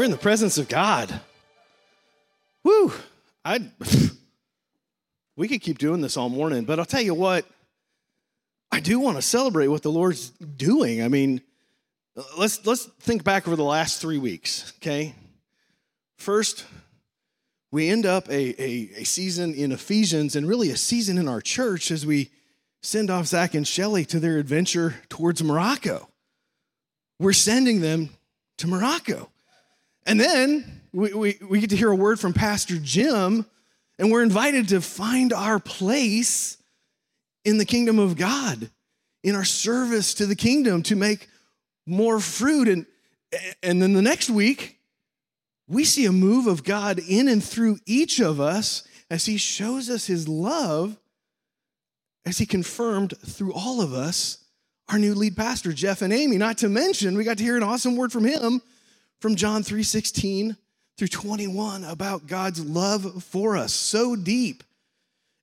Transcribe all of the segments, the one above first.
We're in the presence of God. Woo! I we could keep doing this all morning, but I'll tell you what, I do want to celebrate what the Lord's doing. I mean, let's let's think back over the last three weeks, okay? First, we end up a, a, a season in Ephesians and really a season in our church as we send off Zach and Shelly to their adventure towards Morocco. We're sending them to Morocco. And then we, we, we get to hear a word from Pastor Jim, and we're invited to find our place in the kingdom of God, in our service to the kingdom to make more fruit. And, and then the next week, we see a move of God in and through each of us as He shows us His love, as He confirmed through all of us our new lead pastor, Jeff and Amy. Not to mention, we got to hear an awesome word from him from John 3:16 through 21 about God's love for us so deep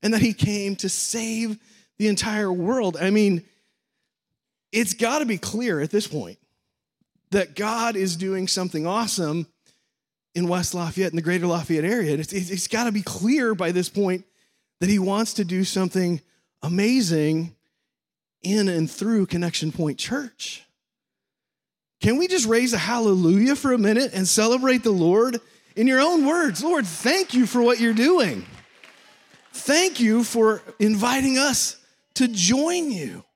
and that He came to save the entire world. I mean, it's got to be clear at this point that God is doing something awesome in West Lafayette, in the greater Lafayette area. It's, it's got to be clear by this point that He wants to do something amazing in and through Connection Point Church. Can we just raise a hallelujah for a minute and celebrate the Lord in your own words? Lord, thank you for what you're doing. Thank you for inviting us to join you.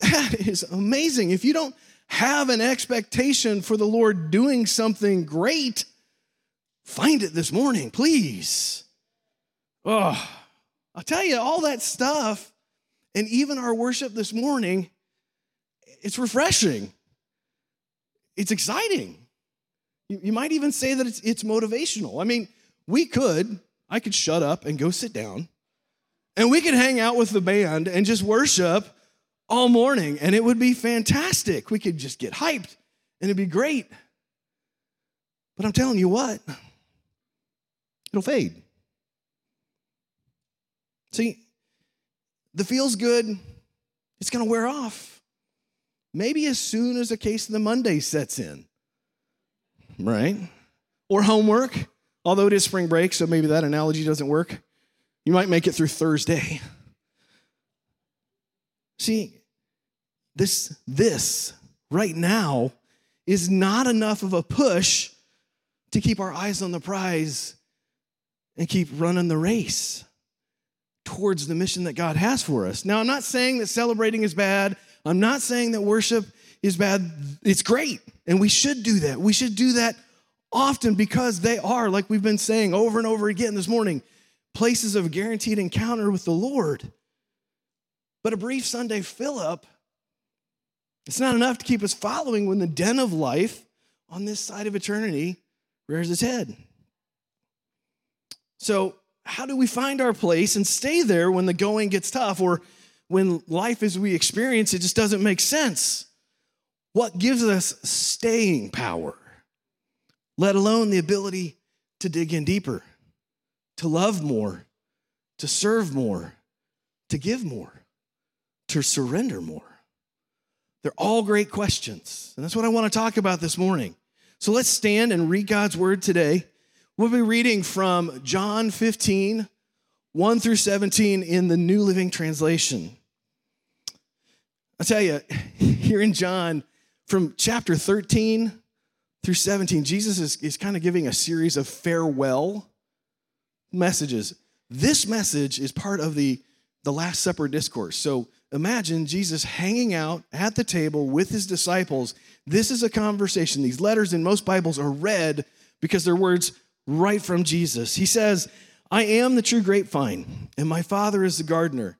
That is amazing. If you don't have an expectation for the Lord doing something great, find it this morning, please. Oh, I'll tell you, all that stuff, and even our worship this morning, it's refreshing. It's exciting. You, you might even say that it's, it's motivational. I mean, we could, I could shut up and go sit down and we could hang out with the band and just worship all morning, and it would be fantastic. We could just get hyped, and it'd be great. But I'm telling you what, it'll fade. See, the feels good, it's gonna wear off. Maybe as soon as a case of the Monday sets in, right? Or homework, although it is spring break, so maybe that analogy doesn't work. You might make it through Thursday. See, this, this right now is not enough of a push to keep our eyes on the prize and keep running the race towards the mission that God has for us. Now, I'm not saying that celebrating is bad. I'm not saying that worship is bad. It's great, and we should do that. We should do that often because they are, like we've been saying over and over again this morning, places of guaranteed encounter with the Lord. But a brief Sunday fill up, it's not enough to keep us following when the den of life on this side of eternity rears its head. So, how do we find our place and stay there when the going gets tough or when life as we experience it just doesn't make sense? What gives us staying power, let alone the ability to dig in deeper? to love more, to serve more, to give more, to surrender more? They're all great questions. And that's what I want to talk about this morning. So let's stand and read God's word today. We'll be reading from John 15, 1 through 17 in the New Living Translation. I tell you, here in John, from chapter 13 through 17, Jesus is, is kind of giving a series of farewell messages. This message is part of the, the Last Supper discourse. So imagine Jesus hanging out at the table with his disciples. This is a conversation. These letters in most Bibles are read because they're words right from Jesus. He says, I am the true grapevine, and my Father is the gardener.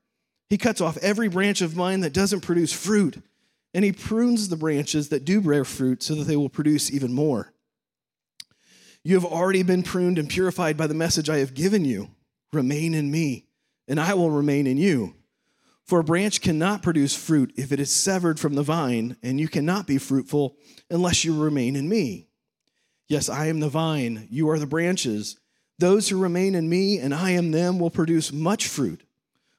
He cuts off every branch of mine that doesn't produce fruit, and he prunes the branches that do bear fruit so that they will produce even more. You have already been pruned and purified by the message I have given you. Remain in me, and I will remain in you. For a branch cannot produce fruit if it is severed from the vine, and you cannot be fruitful unless you remain in me. Yes, I am the vine, you are the branches. Those who remain in me and I am them will produce much fruit.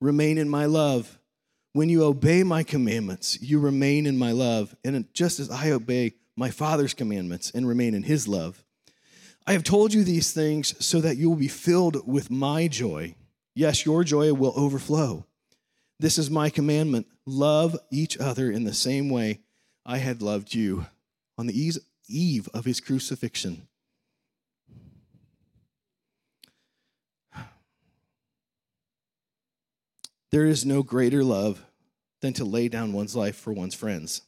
Remain in my love. When you obey my commandments, you remain in my love, and just as I obey my Father's commandments and remain in his love. I have told you these things so that you will be filled with my joy. Yes, your joy will overflow. This is my commandment love each other in the same way I had loved you. On the eve of his crucifixion, there is no greater love than to lay down one's life for one's friends.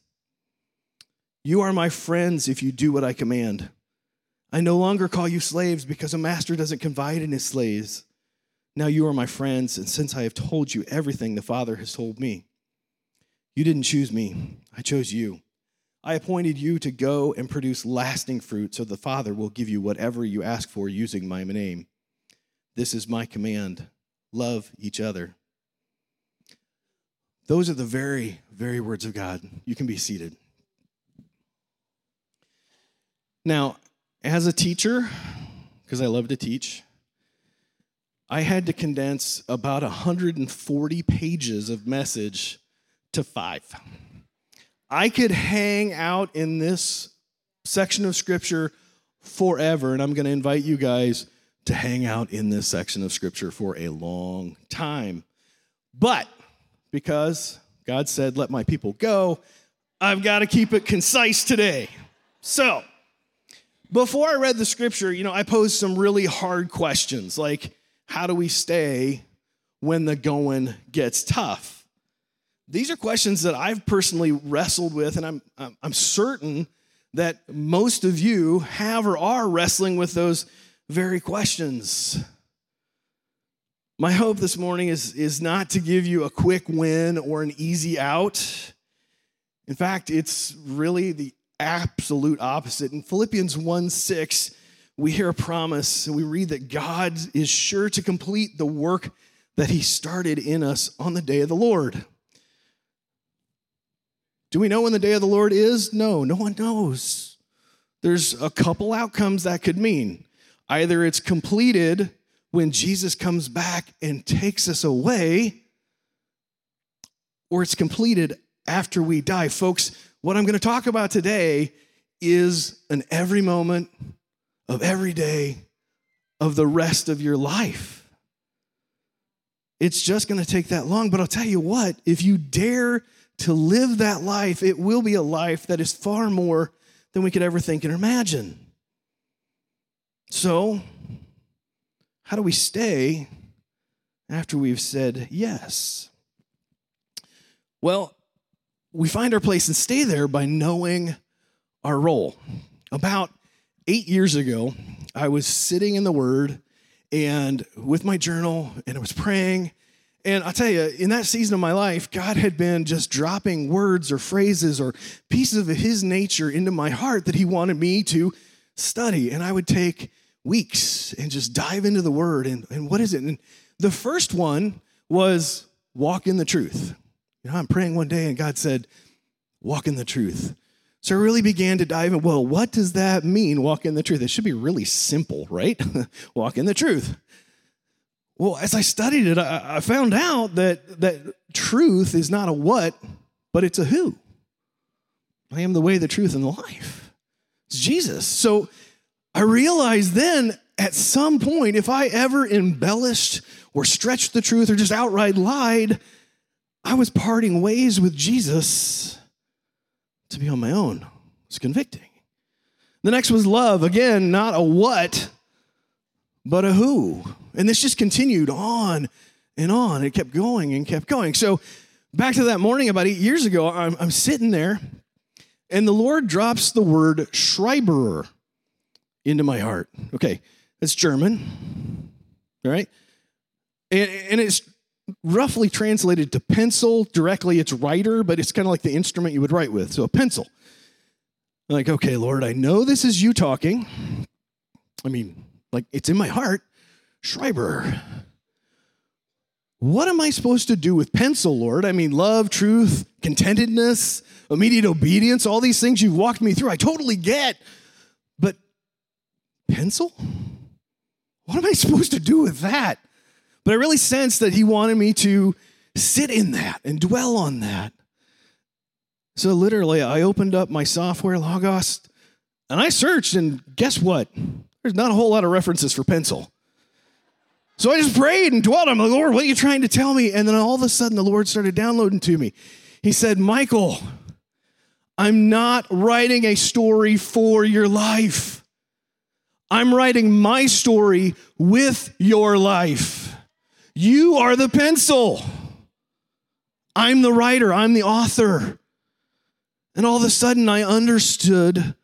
You are my friends if you do what I command. I no longer call you slaves because a master doesn't confide in his slaves. Now you are my friends, and since I have told you everything the Father has told me, you didn't choose me, I chose you. I appointed you to go and produce lasting fruit, so the Father will give you whatever you ask for using my name. This is my command love each other. Those are the very, very words of God. You can be seated. Now, as a teacher, because I love to teach, I had to condense about 140 pages of message to five. I could hang out in this section of scripture forever, and I'm going to invite you guys to hang out in this section of scripture for a long time. But because God said, Let my people go, I've got to keep it concise today. So, before I read the scripture, you know, I posed some really hard questions like, how do we stay when the going gets tough? These are questions that I've personally wrestled with, and I'm, I'm certain that most of you have or are wrestling with those very questions. My hope this morning is, is not to give you a quick win or an easy out. In fact, it's really the absolute opposite. In Philippians 1 6, we hear a promise and we read that God is sure to complete the work that He started in us on the day of the Lord. Do we know when the day of the Lord is? No, no one knows. There's a couple outcomes that could mean. Either it's completed when Jesus comes back and takes us away, or it's completed after we die. Folks, what I'm going to talk about today is an every moment of every day of the rest of your life. It's just going to take that long, but I'll tell you what, if you dare to live that life, it will be a life that is far more than we could ever think and imagine. So, how do we stay after we've said yes? Well, we find our place and stay there by knowing our role. About eight years ago, I was sitting in the Word and with my journal, and I was praying. And I'll tell you, in that season of my life, God had been just dropping words or phrases or pieces of His nature into my heart that He wanted me to study. And I would take weeks and just dive into the Word. And, and what is it? And the first one was walk in the truth. You know, I'm praying one day and God said, walk in the truth. So I really began to dive in. Well, what does that mean, walk in the truth? It should be really simple, right? walk in the truth. Well, as I studied it, I, I found out that, that truth is not a what, but it's a who. I am the way, the truth, and the life. It's Jesus. So I realized then at some point, if I ever embellished or stretched the truth or just outright lied, I was parting ways with Jesus to be on my own. It's convicting. The next was love. Again, not a what, but a who. And this just continued on and on. It kept going and kept going. So, back to that morning about eight years ago, I'm, I'm sitting there, and the Lord drops the word Schreiber into my heart. Okay, that's German, all right? And, and it's roughly translated to pencil. Directly, it's writer, but it's kind of like the instrument you would write with. So a pencil. I'm like, okay, Lord, I know this is you talking. I mean, like it's in my heart. Schreiber. What am I supposed to do with pencil, Lord? I mean, love, truth, contentedness, immediate obedience, all these things you've walked me through. I totally get. Pencil? What am I supposed to do with that? But I really sensed that he wanted me to sit in that and dwell on that. So literally, I opened up my software, Logos, and I searched, and guess what? There's not a whole lot of references for pencil. So I just prayed and dwelt on like, Lord, what are you trying to tell me? And then all of a sudden, the Lord started downloading to me. He said, Michael, I'm not writing a story for your life. I'm writing my story with your life. You are the pencil. I'm the writer, I'm the author. And all of a sudden I understood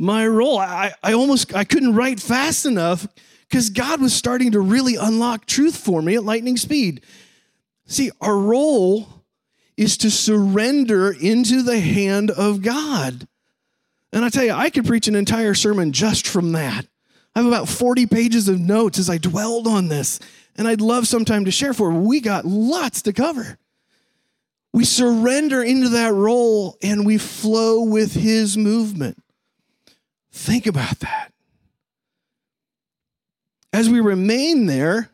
my role. I, I almost I couldn't write fast enough because God was starting to really unlock truth for me at lightning speed. See, our role is to surrender into the hand of God. And I tell you, I could preach an entire sermon just from that. I have about 40 pages of notes as I dwelled on this, and I'd love sometime to share for. We got lots to cover. We surrender into that role and we flow with his movement. Think about that. As we remain there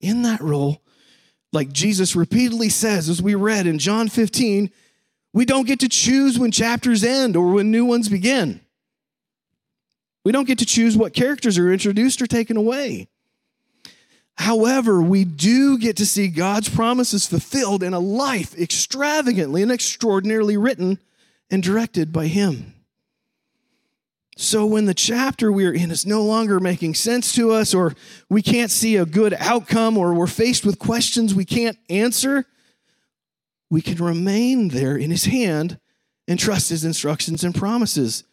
in that role, like Jesus repeatedly says, as we read in John 15, we don't get to choose when chapters end or when new ones begin. We don't get to choose what characters are introduced or taken away. However, we do get to see God's promises fulfilled in a life extravagantly and extraordinarily written and directed by Him. So, when the chapter we're in is no longer making sense to us, or we can't see a good outcome, or we're faced with questions we can't answer, we can remain there in His hand and trust His instructions and promises.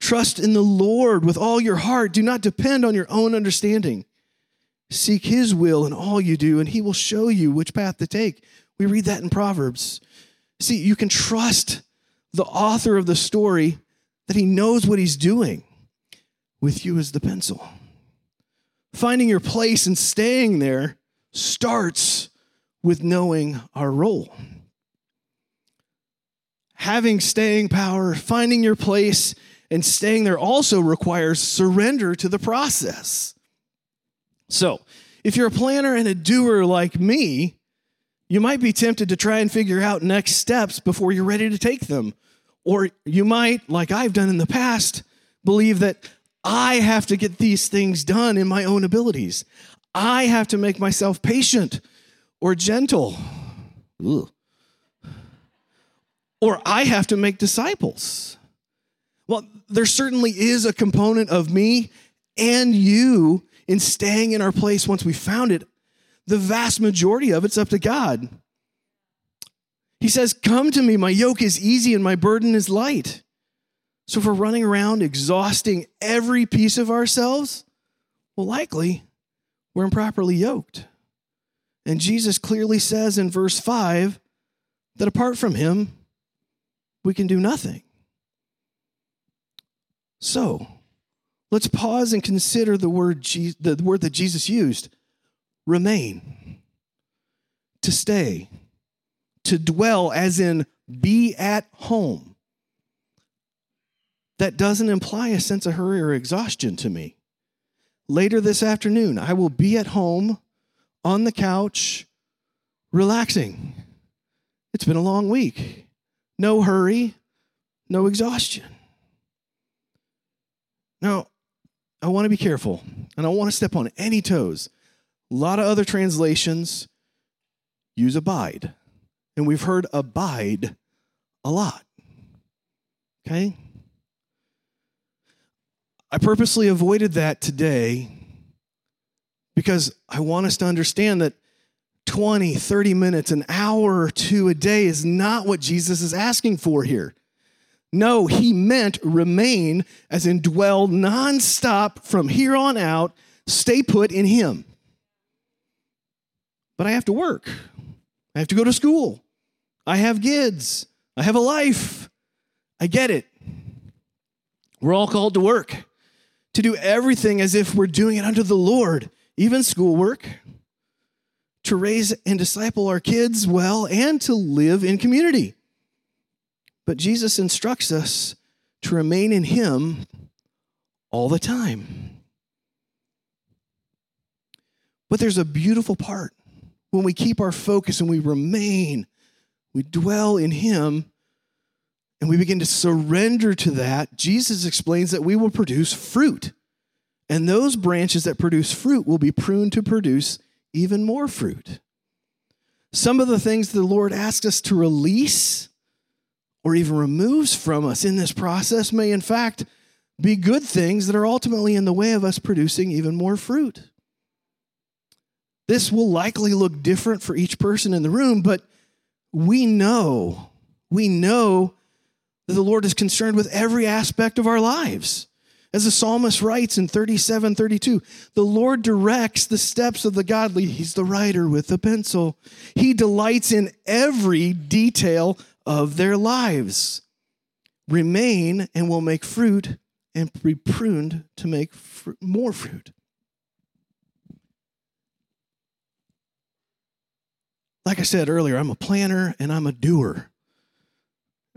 Trust in the Lord with all your heart. Do not depend on your own understanding. Seek his will in all you do, and he will show you which path to take. We read that in Proverbs. See, you can trust the author of the story that he knows what he's doing with you as the pencil. Finding your place and staying there starts with knowing our role. Having staying power, finding your place, and staying there also requires surrender to the process. So, if you're a planner and a doer like me, you might be tempted to try and figure out next steps before you're ready to take them. Or you might, like I've done in the past, believe that I have to get these things done in my own abilities. I have to make myself patient or gentle. Ugh. Or I have to make disciples. Well, there certainly is a component of me and you in staying in our place once we found it, the vast majority of it's up to God. He says, Come to me, my yoke is easy and my burden is light. So if we're running around exhausting every piece of ourselves, well, likely we're improperly yoked. And Jesus clearly says in verse 5 that apart from him, we can do nothing. So, Let's pause and consider the word, the word that Jesus used remain, to stay, to dwell, as in be at home. That doesn't imply a sense of hurry or exhaustion to me. Later this afternoon, I will be at home on the couch, relaxing. It's been a long week. No hurry, no exhaustion. Now, I want to be careful and I want to step on any toes. A lot of other translations use abide, and we've heard abide a lot. Okay? I purposely avoided that today because I want us to understand that 20, 30 minutes, an hour or two a day is not what Jesus is asking for here. No, he meant remain, as in dwell nonstop from here on out, stay put in him. But I have to work. I have to go to school. I have kids. I have a life. I get it. We're all called to work, to do everything as if we're doing it under the Lord, even schoolwork, to raise and disciple our kids well, and to live in community. But Jesus instructs us to remain in Him all the time. But there's a beautiful part when we keep our focus and we remain, we dwell in Him, and we begin to surrender to that. Jesus explains that we will produce fruit. And those branches that produce fruit will be pruned to produce even more fruit. Some of the things the Lord asks us to release or even removes from us in this process may, in fact, be good things that are ultimately in the way of us producing even more fruit. This will likely look different for each person in the room, but we know, we know that the Lord is concerned with every aspect of our lives. As the psalmist writes in 37 32, the Lord directs the steps of the godly. He's the writer with the pencil. He delights in every detail of their lives. Remain and will make fruit and be pruned to make fr- more fruit. Like I said earlier, I'm a planner and I'm a doer.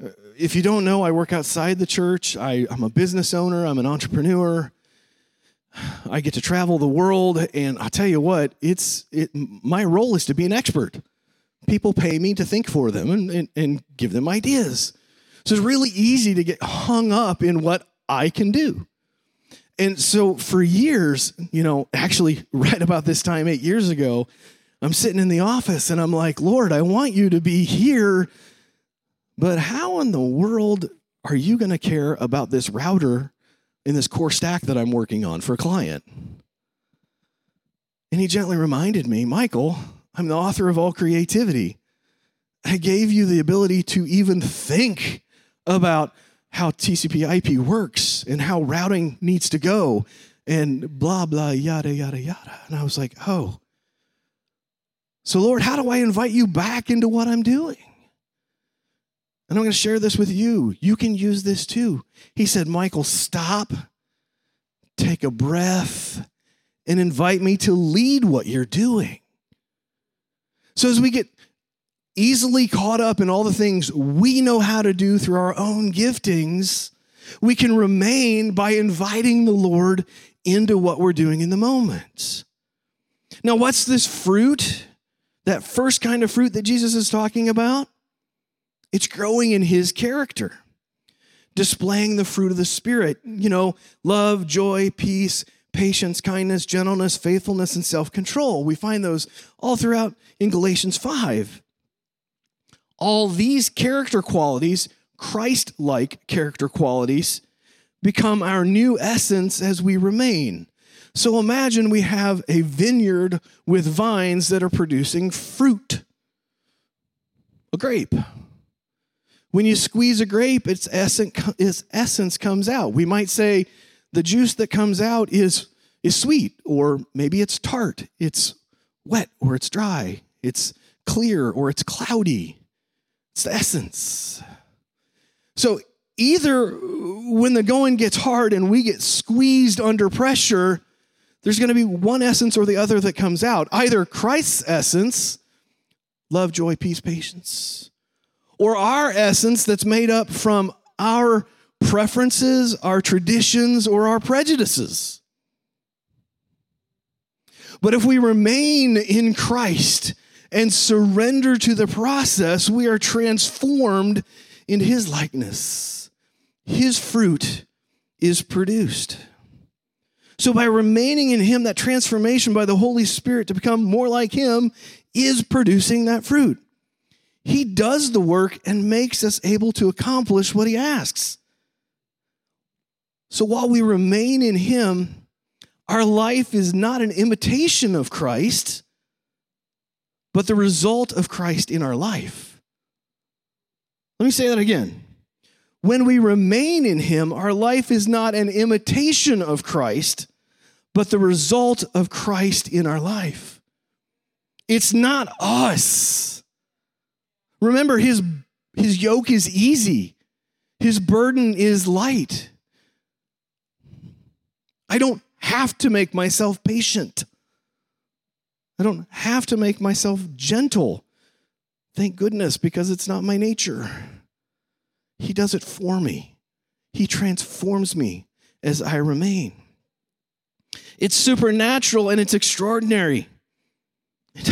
Uh, if you don't know, I work outside the church. I, am a business owner, I'm an entrepreneur. I get to travel the world, and I'll tell you what, it's it, my role is to be an expert. People pay me to think for them and, and, and give them ideas. So it's really easy to get hung up in what I can do. And so for years, you know, actually, right about this time, eight years ago, I'm sitting in the office and I'm like, Lord, I want you to be here, but how in the world are you going to care about this router in this core stack that I'm working on for a client? And he gently reminded me, Michael, I'm the author of all creativity. I gave you the ability to even think about how TCP IP works and how routing needs to go and blah, blah, yada, yada, yada. And I was like, oh, so, Lord, how do I invite you back into what I'm doing? And I'm going to share this with you. You can use this too. He said, Michael, stop, take a breath, and invite me to lead what you're doing. So, as we get easily caught up in all the things we know how to do through our own giftings, we can remain by inviting the Lord into what we're doing in the moment. Now, what's this fruit? that first kind of fruit that Jesus is talking about, it's growing in his character, displaying the fruit of the Spirit, you know, love, joy, peace, patience, kindness, gentleness, faithfulness, and self control. We find those all throughout in Galatians 5. All these character qualities, Christ like character qualities, become our new essence as we remain. So imagine we have a vineyard with vines that are producing fruit. A grape. When you squeeze a grape, its essence, its essence comes out. We might say the juice that comes out is, is sweet, or maybe it's tart, it's wet, or it's dry, it's clear, or it's cloudy. It's the essence. So either when the going gets hard and we get squeezed under pressure, there's going to be one essence or the other that comes out either Christ's essence, love, joy, peace, patience, or our essence that's made up from our preferences, our traditions, or our prejudices. But if we remain in Christ and surrender to the process, we are transformed in his likeness. His fruit is produced. So, by remaining in Him, that transformation by the Holy Spirit to become more like Him is producing that fruit. He does the work and makes us able to accomplish what He asks. So, while we remain in Him, our life is not an imitation of Christ, but the result of Christ in our life. Let me say that again. When we remain in Him, our life is not an imitation of Christ, but the result of Christ in our life. It's not us. Remember, his, his yoke is easy, his burden is light. Don't have to make myself patient. I don't have to make myself gentle. Thank goodness, because it's not my nature. He does it for me, He transforms me as I remain. It's supernatural and it's extraordinary.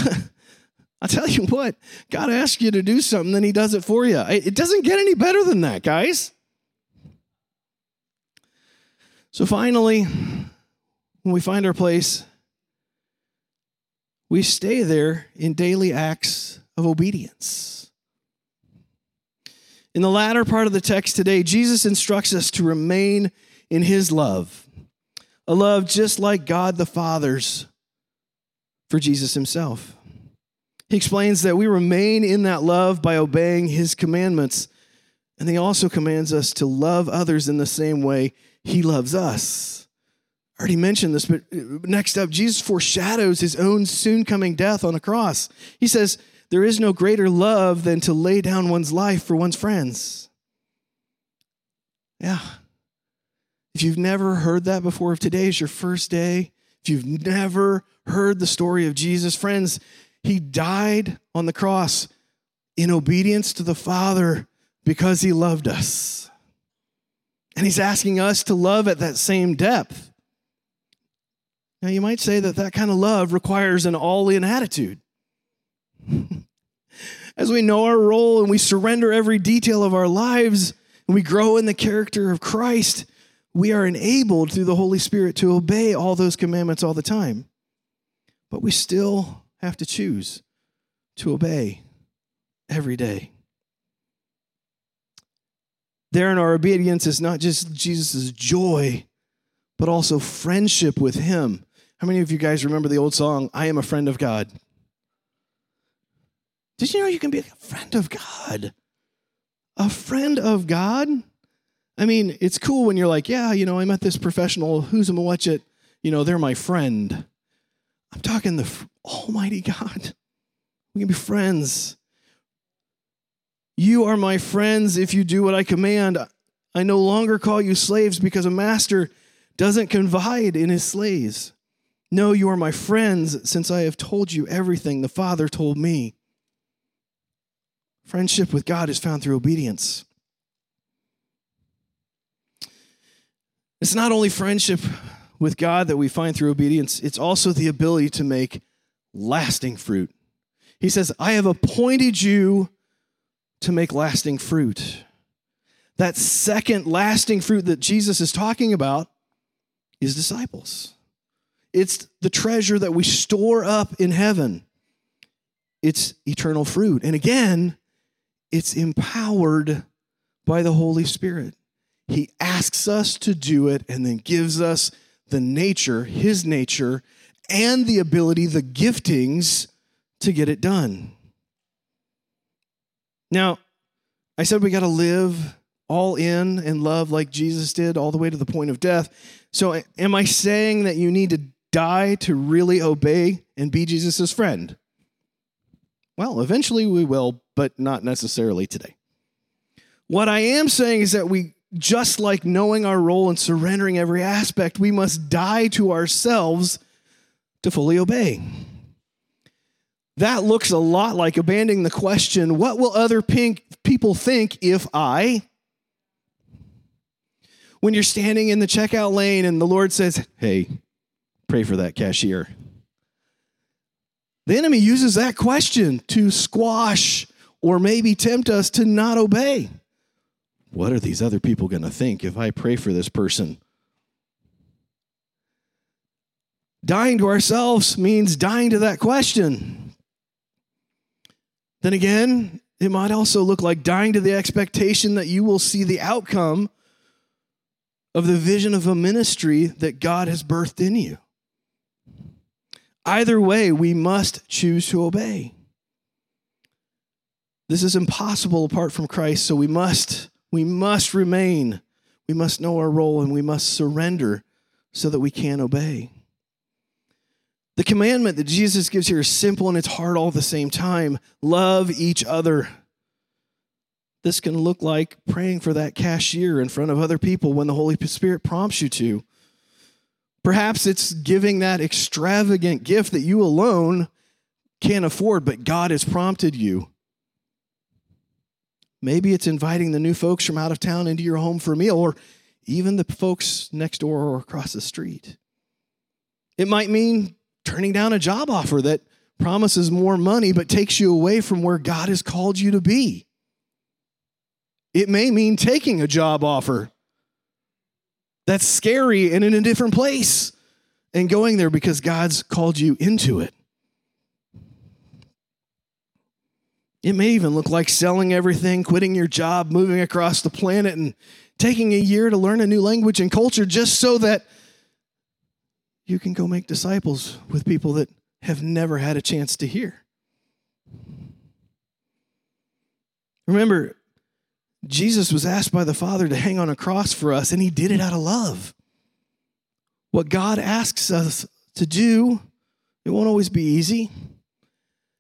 I'll tell you what, God asks you to do something, then He does it for you. It doesn't get any better than that, guys. So finally, when we find our place, we stay there in daily acts of obedience. In the latter part of the text today, Jesus instructs us to remain in his love, a love just like God the Father's for Jesus himself. He explains that we remain in that love by obeying his commandments. And he also commands us to love others in the same way he loves us. I already mentioned this, but uh, next up, Jesus foreshadows his own soon coming death on the cross. He says, There is no greater love than to lay down one's life for one's friends. Yeah. If you've never heard that before, if today is your first day, if you've never heard the story of Jesus, friends, he died on the cross in obedience to the Father because he loved us. And he's asking us to love at that same depth. Now, you might say that that kind of love requires an all in attitude. As we know our role and we surrender every detail of our lives and we grow in the character of Christ, we are enabled through the Holy Spirit to obey all those commandments all the time. But we still have to choose to obey every day. There in our obedience is not just Jesus' joy, but also friendship with Him. How many of you guys remember the old song, I am a friend of God? Did you know you can be a friend of God? A friend of God? I mean, it's cool when you're like, yeah, you know, I met this professional, who's a watch it, you know, they're my friend. I'm talking the Almighty God. We can be friends. You are my friends if you do what I command. I no longer call you slaves because a master doesn't confide in his slaves. No, you are my friends since I have told you everything the Father told me. Friendship with God is found through obedience. It's not only friendship with God that we find through obedience, it's also the ability to make lasting fruit. He says, I have appointed you to make lasting fruit. That second lasting fruit that Jesus is talking about is disciples. It's the treasure that we store up in heaven. It's eternal fruit. And again, it's empowered by the Holy Spirit. He asks us to do it and then gives us the nature, his nature, and the ability, the giftings to get it done. Now, I said we got to live all in and love like Jesus did, all the way to the point of death. So, am I saying that you need to die to really obey and be Jesus' friend? Well, eventually we will, but not necessarily today. What I am saying is that we, just like knowing our role and surrendering every aspect, we must die to ourselves to fully obey. That looks a lot like abandoning the question what will other pink people think if I? When you're standing in the checkout lane and the Lord says, hey, pray for that cashier. The enemy uses that question to squash or maybe tempt us to not obey. What are these other people going to think if I pray for this person? Dying to ourselves means dying to that question. Then again, it might also look like dying to the expectation that you will see the outcome of the vision of a ministry that God has birthed in you. Either way, we must choose to obey. This is impossible apart from Christ, so we must we must remain. We must know our role and we must surrender so that we can obey. The commandment that Jesus gives here is simple and it's hard all at the same time. Love each other. This can look like praying for that cashier in front of other people when the Holy Spirit prompts you to. Perhaps it's giving that extravagant gift that you alone can't afford, but God has prompted you. Maybe it's inviting the new folks from out of town into your home for a meal, or even the folks next door or across the street. It might mean turning down a job offer that promises more money but takes you away from where God has called you to be. It may mean taking a job offer that's scary and in a different place and going there because God's called you into it. It may even look like selling everything, quitting your job, moving across the planet, and taking a year to learn a new language and culture just so that you can go make disciples with people that have never had a chance to hear. Remember, Jesus was asked by the Father to hang on a cross for us, and he did it out of love. What God asks us to do, it won't always be easy,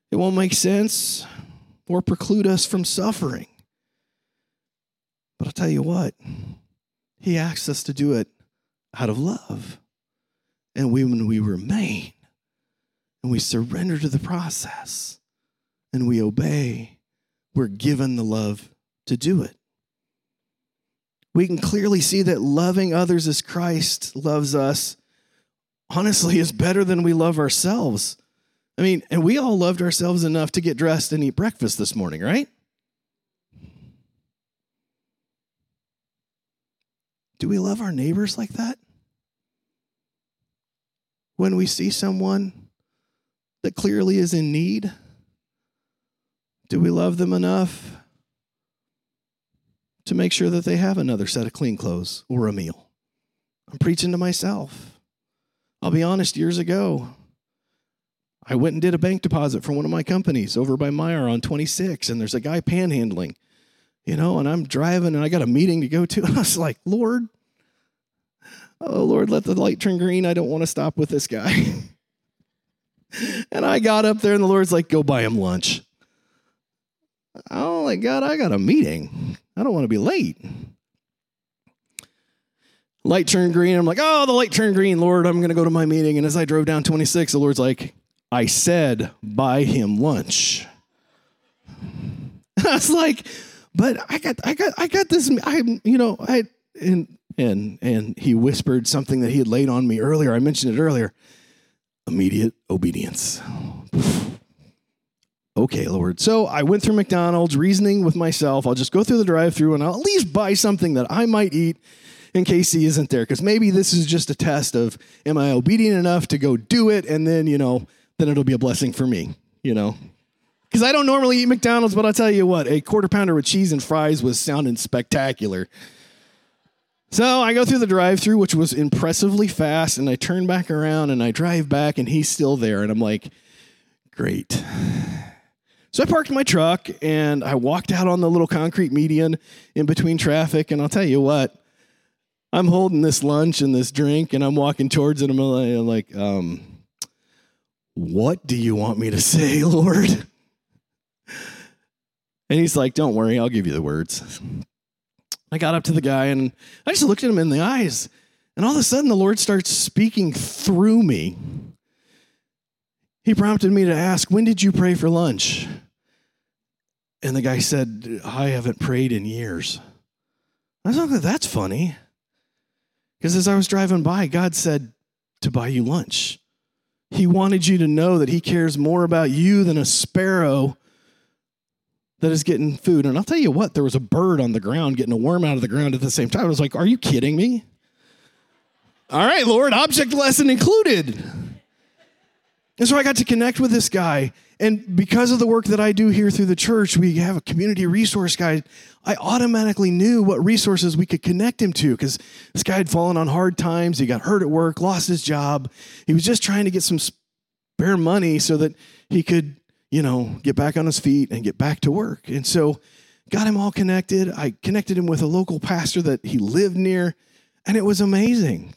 it won't make sense or preclude us from suffering. But I'll tell you what, he asks us to do it out of love. And we, when we remain and we surrender to the process and we obey, we're given the love to do it. We can clearly see that loving others as Christ loves us, honestly, is better than we love ourselves. I mean, and we all loved ourselves enough to get dressed and eat breakfast this morning, right? Do we love our neighbors like that? When we see someone that clearly is in need, do we love them enough to make sure that they have another set of clean clothes or a meal? I'm preaching to myself. I'll be honest, years ago, I went and did a bank deposit for one of my companies over by Meijer on 26, and there's a guy panhandling you know, and I'm driving and I got a meeting to go to. And I was like, Lord, oh, Lord, let the light turn green. I don't want to stop with this guy. and I got up there and the Lord's like, go buy him lunch. Oh, my God, I got a meeting. I don't want to be late. Light turned green. I'm like, oh, the light turned green, Lord. I'm going to go to my meeting. And as I drove down 26, the Lord's like, I said, buy him lunch. I was like, but I got, I got, I got this. I'm, you know, I, and and and he whispered something that he had laid on me earlier. I mentioned it earlier. Immediate obedience. okay, Lord. So I went through McDonald's, reasoning with myself. I'll just go through the drive-through and I'll at least buy something that I might eat in case he isn't there. Because maybe this is just a test of am I obedient enough to go do it, and then you know, then it'll be a blessing for me. You know, because I don't normally eat McDonald's, but I'll tell you what, a quarter pounder with cheese and fries was sounding spectacular. So I go through the drive through, which was impressively fast, and I turn back around and I drive back, and he's still there. And I'm like, great. So I parked my truck and I walked out on the little concrete median in between traffic. And I'll tell you what, I'm holding this lunch and this drink, and I'm walking towards it. I'm like, um, what do you want me to say, Lord? And he's like, Don't worry, I'll give you the words. I got up to the guy and I just looked at him in the eyes. And all of a sudden, the Lord starts speaking through me. He prompted me to ask, When did you pray for lunch? And the guy said, I haven't prayed in years. I thought, That's funny. Because as I was driving by, God said to buy you lunch. He wanted you to know that He cares more about you than a sparrow that is getting food. And I'll tell you what, there was a bird on the ground getting a worm out of the ground at the same time. I was like, Are you kidding me? All right, Lord, object lesson included. And so I got to connect with this guy. And because of the work that I do here through the church, we have a community resource guide. I automatically knew what resources we could connect him to because this guy had fallen on hard times. He got hurt at work, lost his job. He was just trying to get some spare money so that he could you know, get back on his feet and get back to work. And so got him all connected. I connected him with a local pastor that he lived near, and it was amazing.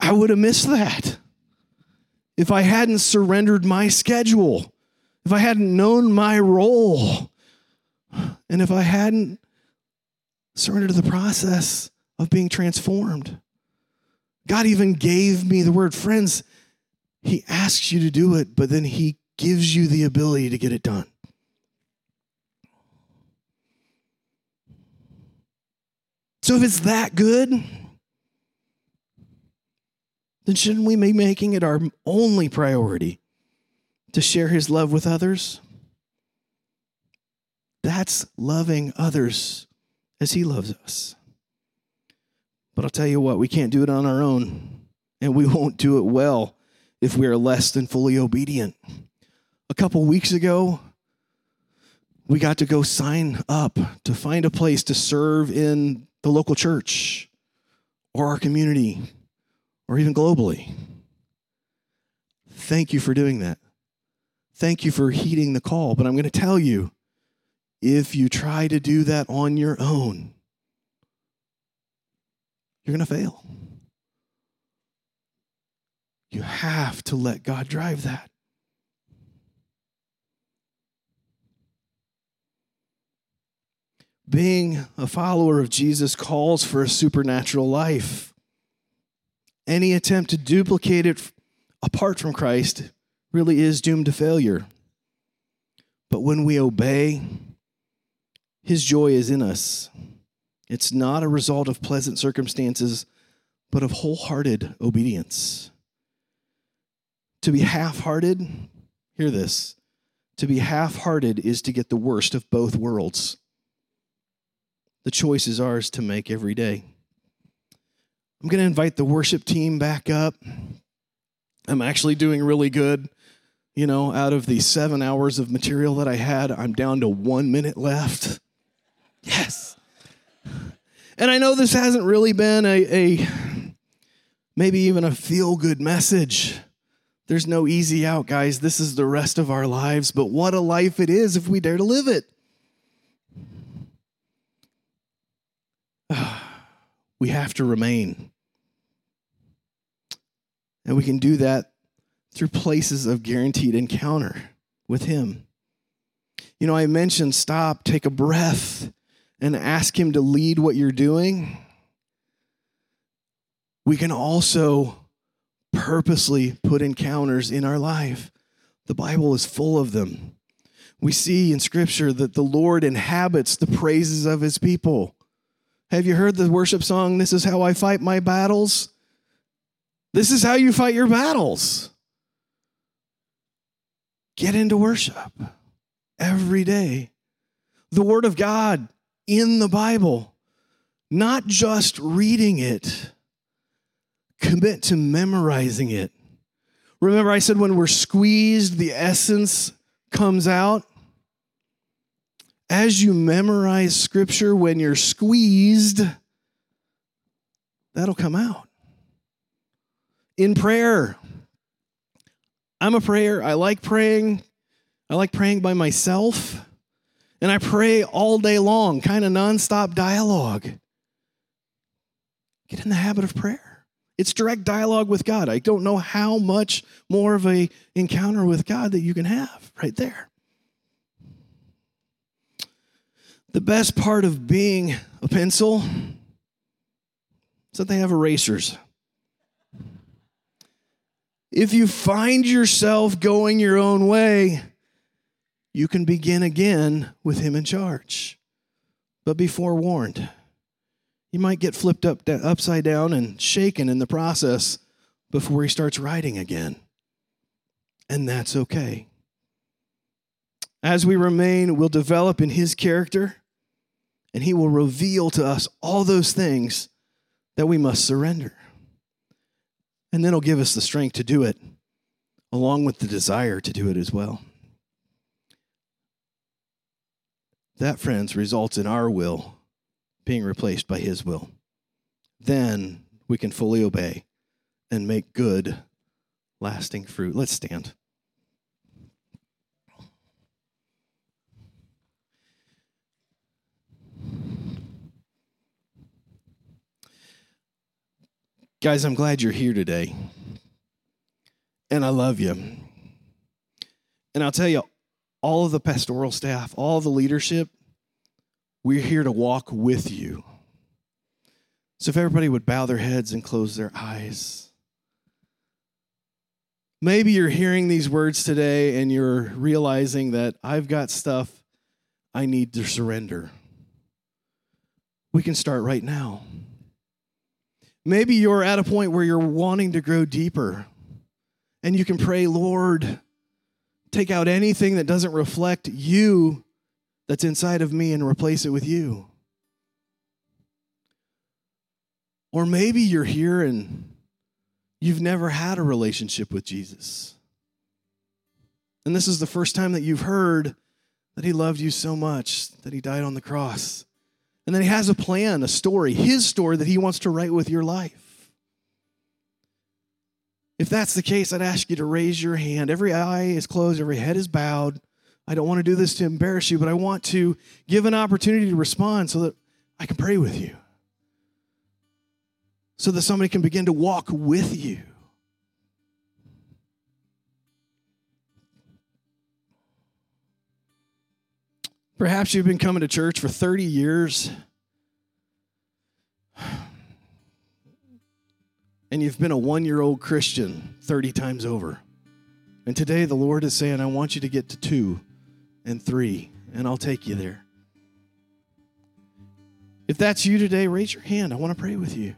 I would have missed that if I hadn't surrendered my schedule, if I hadn't known my role, and if I hadn't surrendered to the process of being transformed. God even gave me the word. Friends, He asks you to do it, but then He gives you the ability to get it done. So if it's that good, then shouldn't we be making it our only priority to share his love with others? That's loving others as he loves us. But I'll tell you what, we can't do it on our own, and we won't do it well if we are less than fully obedient. A couple weeks ago, we got to go sign up to find a place to serve in the local church or our community or even globally. Thank you for doing that. Thank you for heeding the call. But I'm going to tell you if you try to do that on your own, you're going to fail. You have to let God drive that. Being a follower of Jesus calls for a supernatural life. Any attempt to duplicate it apart from Christ really is doomed to failure. But when we obey, His joy is in us. It's not a result of pleasant circumstances, but of wholehearted obedience. To be half hearted, hear this to be half hearted is to get the worst of both worlds. The choice is ours to make every day. I'm going to invite the worship team back up. I'm actually doing really good. You know, out of the seven hours of material that I had, I'm down to one minute left. Yes. And I know this hasn't really been a, a maybe even a feel good message. There's no easy out, guys. This is the rest of our lives, but what a life it is if we dare to live it. we have to remain. And we can do that through places of guaranteed encounter with Him. You know, I mentioned stop, take a breath, and ask Him to lead what you're doing. We can also purposely put encounters in our life. The Bible is full of them. We see in Scripture that the Lord inhabits the praises of His people. Have you heard the worship song, This is How I Fight My Battles? This is how you fight your battles. Get into worship every day. The Word of God in the Bible, not just reading it, commit to memorizing it. Remember, I said when we're squeezed, the essence comes out as you memorize scripture, when you're squeezed, that'll come out. In prayer, I'm a prayer. I like praying. I like praying by myself. And I pray all day long, kind of nonstop dialogue. Get in the habit of prayer. It's direct dialogue with God. I don't know how much more of a encounter with God that you can have right there. The best part of being a pencil is that they have erasers. If you find yourself going your own way, you can begin again with Him in charge. But be forewarned. You might get flipped up, upside down and shaken in the process before He starts writing again. And that's okay. As we remain, we'll develop in His character and He will reveal to us all those things that we must surrender. And then He'll give us the strength to do it, along with the desire to do it as well. That, friends, results in our will being replaced by His will. Then we can fully obey and make good, lasting fruit. Let's stand. Guys, I'm glad you're here today. And I love you. And I'll tell you, all of the pastoral staff, all the leadership, we're here to walk with you. So if everybody would bow their heads and close their eyes. Maybe you're hearing these words today and you're realizing that I've got stuff I need to surrender. We can start right now. Maybe you're at a point where you're wanting to grow deeper and you can pray, Lord, take out anything that doesn't reflect you that's inside of me and replace it with you. Or maybe you're here and you've never had a relationship with Jesus. And this is the first time that you've heard that he loved you so much that he died on the cross. And then he has a plan, a story, his story that he wants to write with your life. If that's the case, I'd ask you to raise your hand. Every eye is closed, every head is bowed. I don't want to do this to embarrass you, but I want to give an opportunity to respond so that I can pray with you. So that somebody can begin to walk with you. Perhaps you've been coming to church for 30 years and you've been a one year old Christian 30 times over. And today the Lord is saying, I want you to get to two and three, and I'll take you there. If that's you today, raise your hand. I want to pray with you.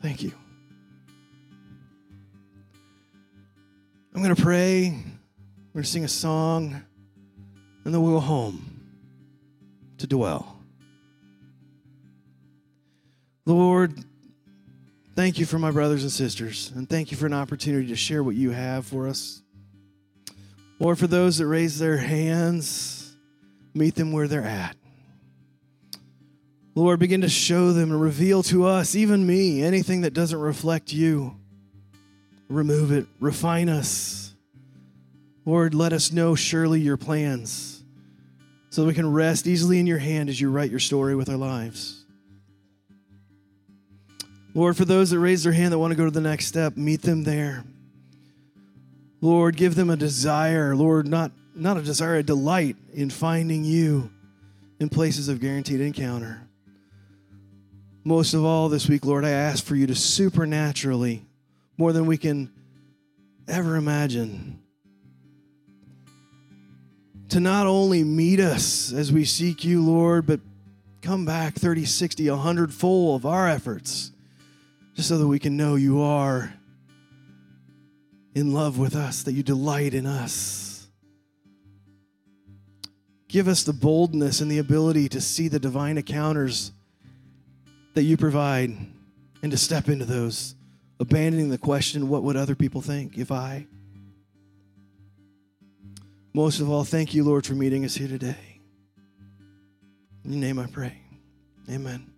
Thank you. I'm going to pray. We're going to sing a song, and then we'll go home to dwell. Lord, thank you for my brothers and sisters, and thank you for an opportunity to share what you have for us. Lord, for those that raise their hands, meet them where they're at. Lord, begin to show them and reveal to us, even me, anything that doesn't reflect you. Remove it, refine us. Lord, let us know surely your plans so that we can rest easily in your hand as you write your story with our lives. Lord, for those that raise their hand that want to go to the next step, meet them there. Lord, give them a desire, Lord, not, not a desire, a delight in finding you in places of guaranteed encounter. Most of all this week, Lord, I ask for you to supernaturally, more than we can ever imagine, to not only meet us as we seek you, Lord, but come back 30, 60, 100 full of our efforts just so that we can know you are in love with us, that you delight in us. Give us the boldness and the ability to see the divine encounters that you provide and to step into those, abandoning the question, what would other people think if I? Most of all, thank you, Lord, for meeting us here today. In your name I pray. Amen.